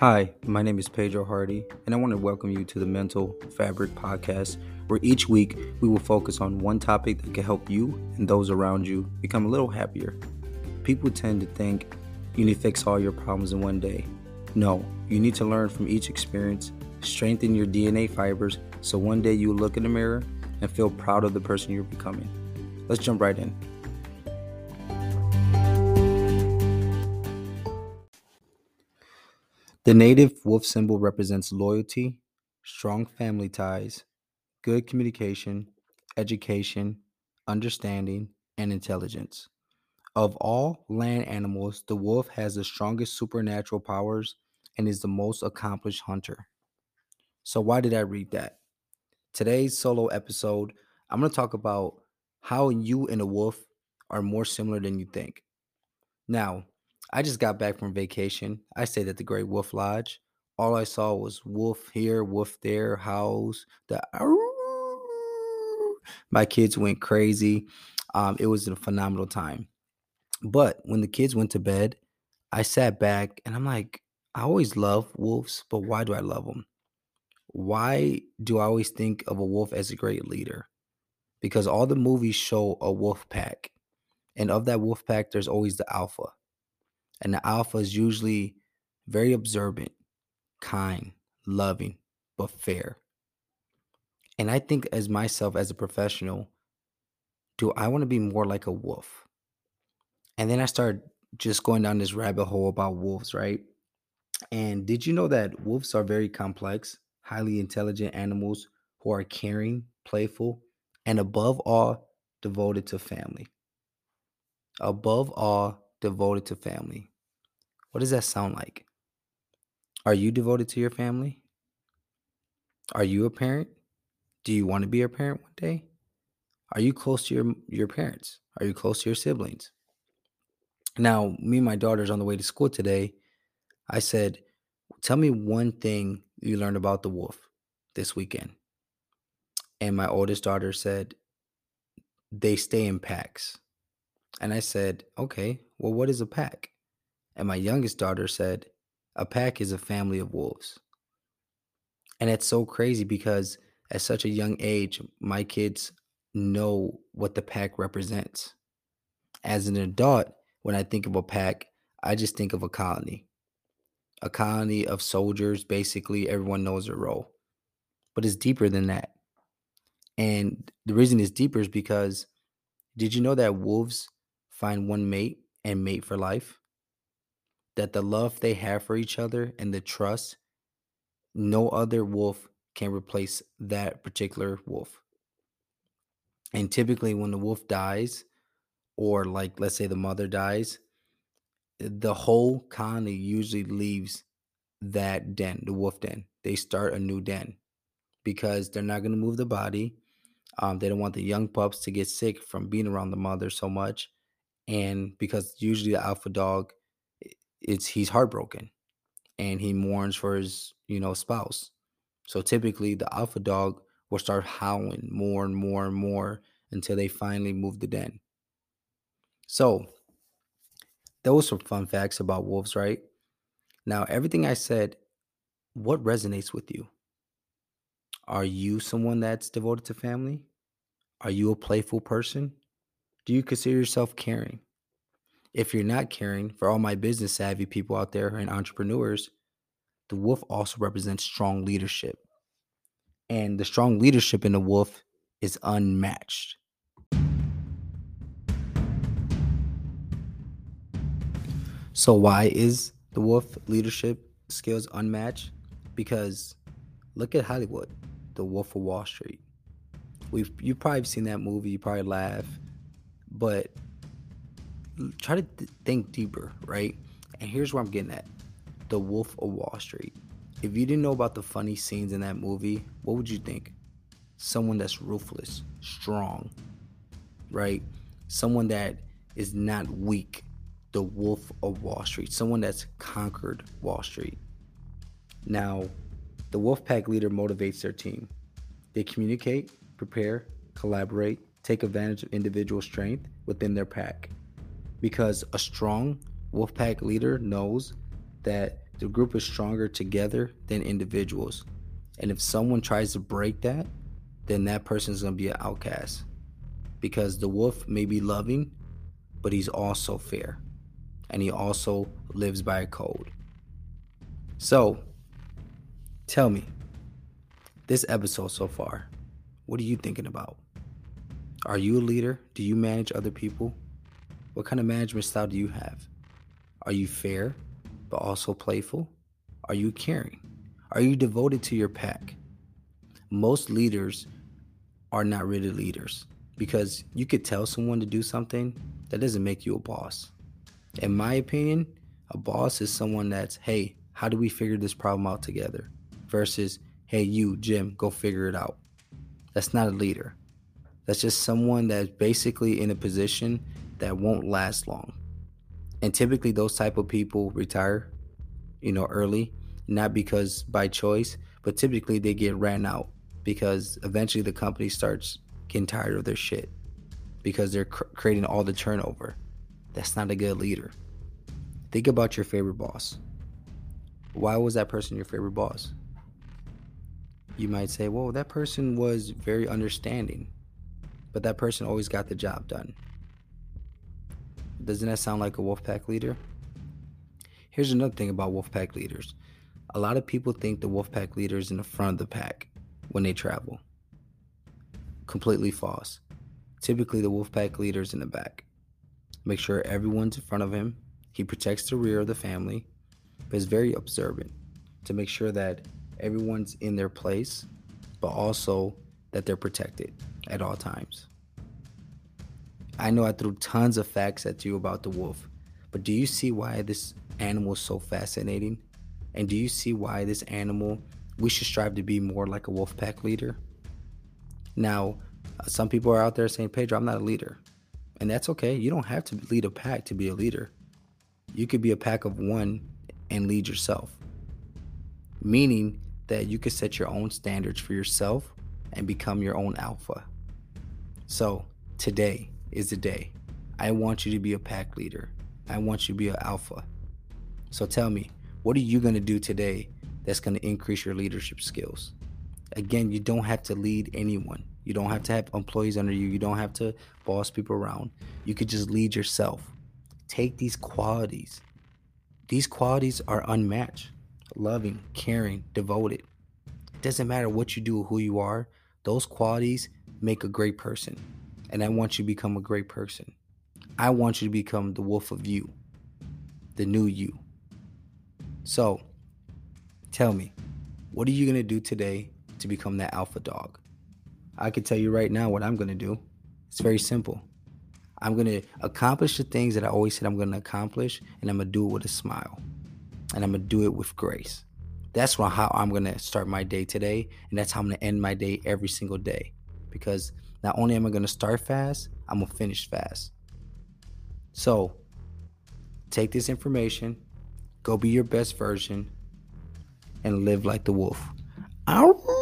Hi, my name is Pedro Hardy, and I want to welcome you to the Mental Fabric Podcast, where each week we will focus on one topic that can help you and those around you become a little happier. People tend to think you need to fix all your problems in one day. No, you need to learn from each experience, strengthen your DNA fibers, so one day you look in the mirror and feel proud of the person you're becoming. Let's jump right in. The native wolf symbol represents loyalty, strong family ties, good communication, education, understanding, and intelligence. Of all land animals, the wolf has the strongest supernatural powers and is the most accomplished hunter. So, why did I read that? Today's solo episode, I'm going to talk about how you and a wolf are more similar than you think. Now, I just got back from vacation. I stayed at the Great Wolf Lodge. All I saw was wolf here, wolf there, howls. The my kids went crazy. Um, it was a phenomenal time. But when the kids went to bed, I sat back and I'm like, I always love wolves, but why do I love them? Why do I always think of a wolf as a great leader? Because all the movies show a wolf pack. And of that wolf pack, there's always the alpha. And the alpha is usually very observant, kind, loving, but fair. And I think, as myself, as a professional, do I want to be more like a wolf? And then I started just going down this rabbit hole about wolves, right? And did you know that wolves are very complex, highly intelligent animals who are caring, playful, and above all, devoted to family? Above all, devoted to family. What does that sound like? Are you devoted to your family? Are you a parent? Do you want to be a parent one day? Are you close to your your parents? Are you close to your siblings? Now, me and my daughter's on the way to school today. I said, "Tell me one thing you learned about the wolf this weekend." And my oldest daughter said, "They stay in packs." And I said, "Okay, well what is a pack?" And my youngest daughter said, A pack is a family of wolves. And it's so crazy because at such a young age, my kids know what the pack represents. As an adult, when I think of a pack, I just think of a colony. A colony of soldiers, basically, everyone knows their role. But it's deeper than that. And the reason it's deeper is because did you know that wolves find one mate and mate for life? that the love they have for each other and the trust, no other wolf can replace that particular wolf. And typically, when the wolf dies, or like let's say the mother dies, the whole colony usually leaves that den, the wolf den. They start a new den because they're not going to move the body. Um, they don't want the young pups to get sick from being around the mother so much. And because usually the alpha dog it's he's heartbroken and he mourns for his you know spouse. So typically the alpha dog will start howling more and more and more until they finally move the den. So those some fun facts about wolves right? Now everything i said what resonates with you? Are you someone that's devoted to family? Are you a playful person do you consider yourself caring if you're not caring, for all my business savvy people out there and entrepreneurs, the wolf also represents strong leadership. And the strong leadership in the wolf is unmatched. So, why is the wolf leadership skills unmatched? Because look at Hollywood, The Wolf of Wall Street. We've you've probably seen that movie, you probably laugh, but try to th- think deeper, right? And here's where I'm getting at The Wolf of Wall Street. If you didn't know about the funny scenes in that movie, what would you think? Someone that's ruthless, strong, right? Someone that is not weak. The Wolf of Wall Street. Someone that's conquered Wall Street. Now, the Wolfpack leader motivates their team. They communicate, prepare, collaborate, take advantage of individual strength within their pack because a strong wolf pack leader knows that The group is stronger together than individuals. And if someone tries to break that, then that person is going to be an outcast. Because the wolf may be loving, but he's also fair. And he also lives by a code. So, tell me, this episode so far, what are you thinking about? Are you a leader? Do you manage other people? What kind of management style do you have? Are you fair, but also playful? Are you caring? Are you devoted to your pack? Most leaders are not really leaders because you could tell someone to do something that doesn't make you a boss. In my opinion, a boss is someone that's, hey, how do we figure this problem out together? Versus, hey, you, Jim, go figure it out. That's not a leader. That's just someone that's basically in a position that won't last long. And typically those type of people retire, you know, early, not because by choice, but typically they get ran out because eventually the company starts getting tired of their shit because they're cr- creating all the turnover. That's not a good leader. Think about your favorite boss. Why was that person your favorite boss? You might say, well, that person was very understanding, but that person always got the job done. Doesn't that sound like a Wolfpack leader? Here's another thing about Wolfpack leaders. A lot of people think the Wolfpack leader is in the front of the pack when they travel. Completely false. Typically, the Wolfpack leader is in the back. Make sure everyone's in front of him. He protects the rear of the family, but is very observant to make sure that everyone's in their place, but also that they're protected at all times. I know I threw tons of facts at you about the wolf, but do you see why this animal is so fascinating? And do you see why this animal, we should strive to be more like a wolf pack leader? Now, uh, some people are out there saying, Pedro, I'm not a leader. And that's okay. You don't have to lead a pack to be a leader. You could be a pack of one and lead yourself. Meaning that you could set your own standards for yourself and become your own alpha. So, today, is the day. I want you to be a pack leader. I want you to be an alpha. So tell me, what are you going to do today that's going to increase your leadership skills? Again, you don't have to lead anyone. You don't have to have employees under you. You don't have to boss people around. You could just lead yourself. Take these qualities. These qualities are unmatched loving, caring, devoted. It doesn't matter what you do or who you are, those qualities make a great person and I want you to become a great person. I want you to become the wolf of you, the new you. So, tell me, what are you going to do today to become that alpha dog? I can tell you right now what I'm going to do. It's very simple. I'm going to accomplish the things that I always said I'm going to accomplish, and I'm going to do it with a smile. And I'm going to do it with grace. That's how I'm going to start my day today, and that's how I'm going to end my day every single day. Because not only am I going to start fast, I'm going to finish fast. So, take this information, go be your best version, and live like the wolf. Ow!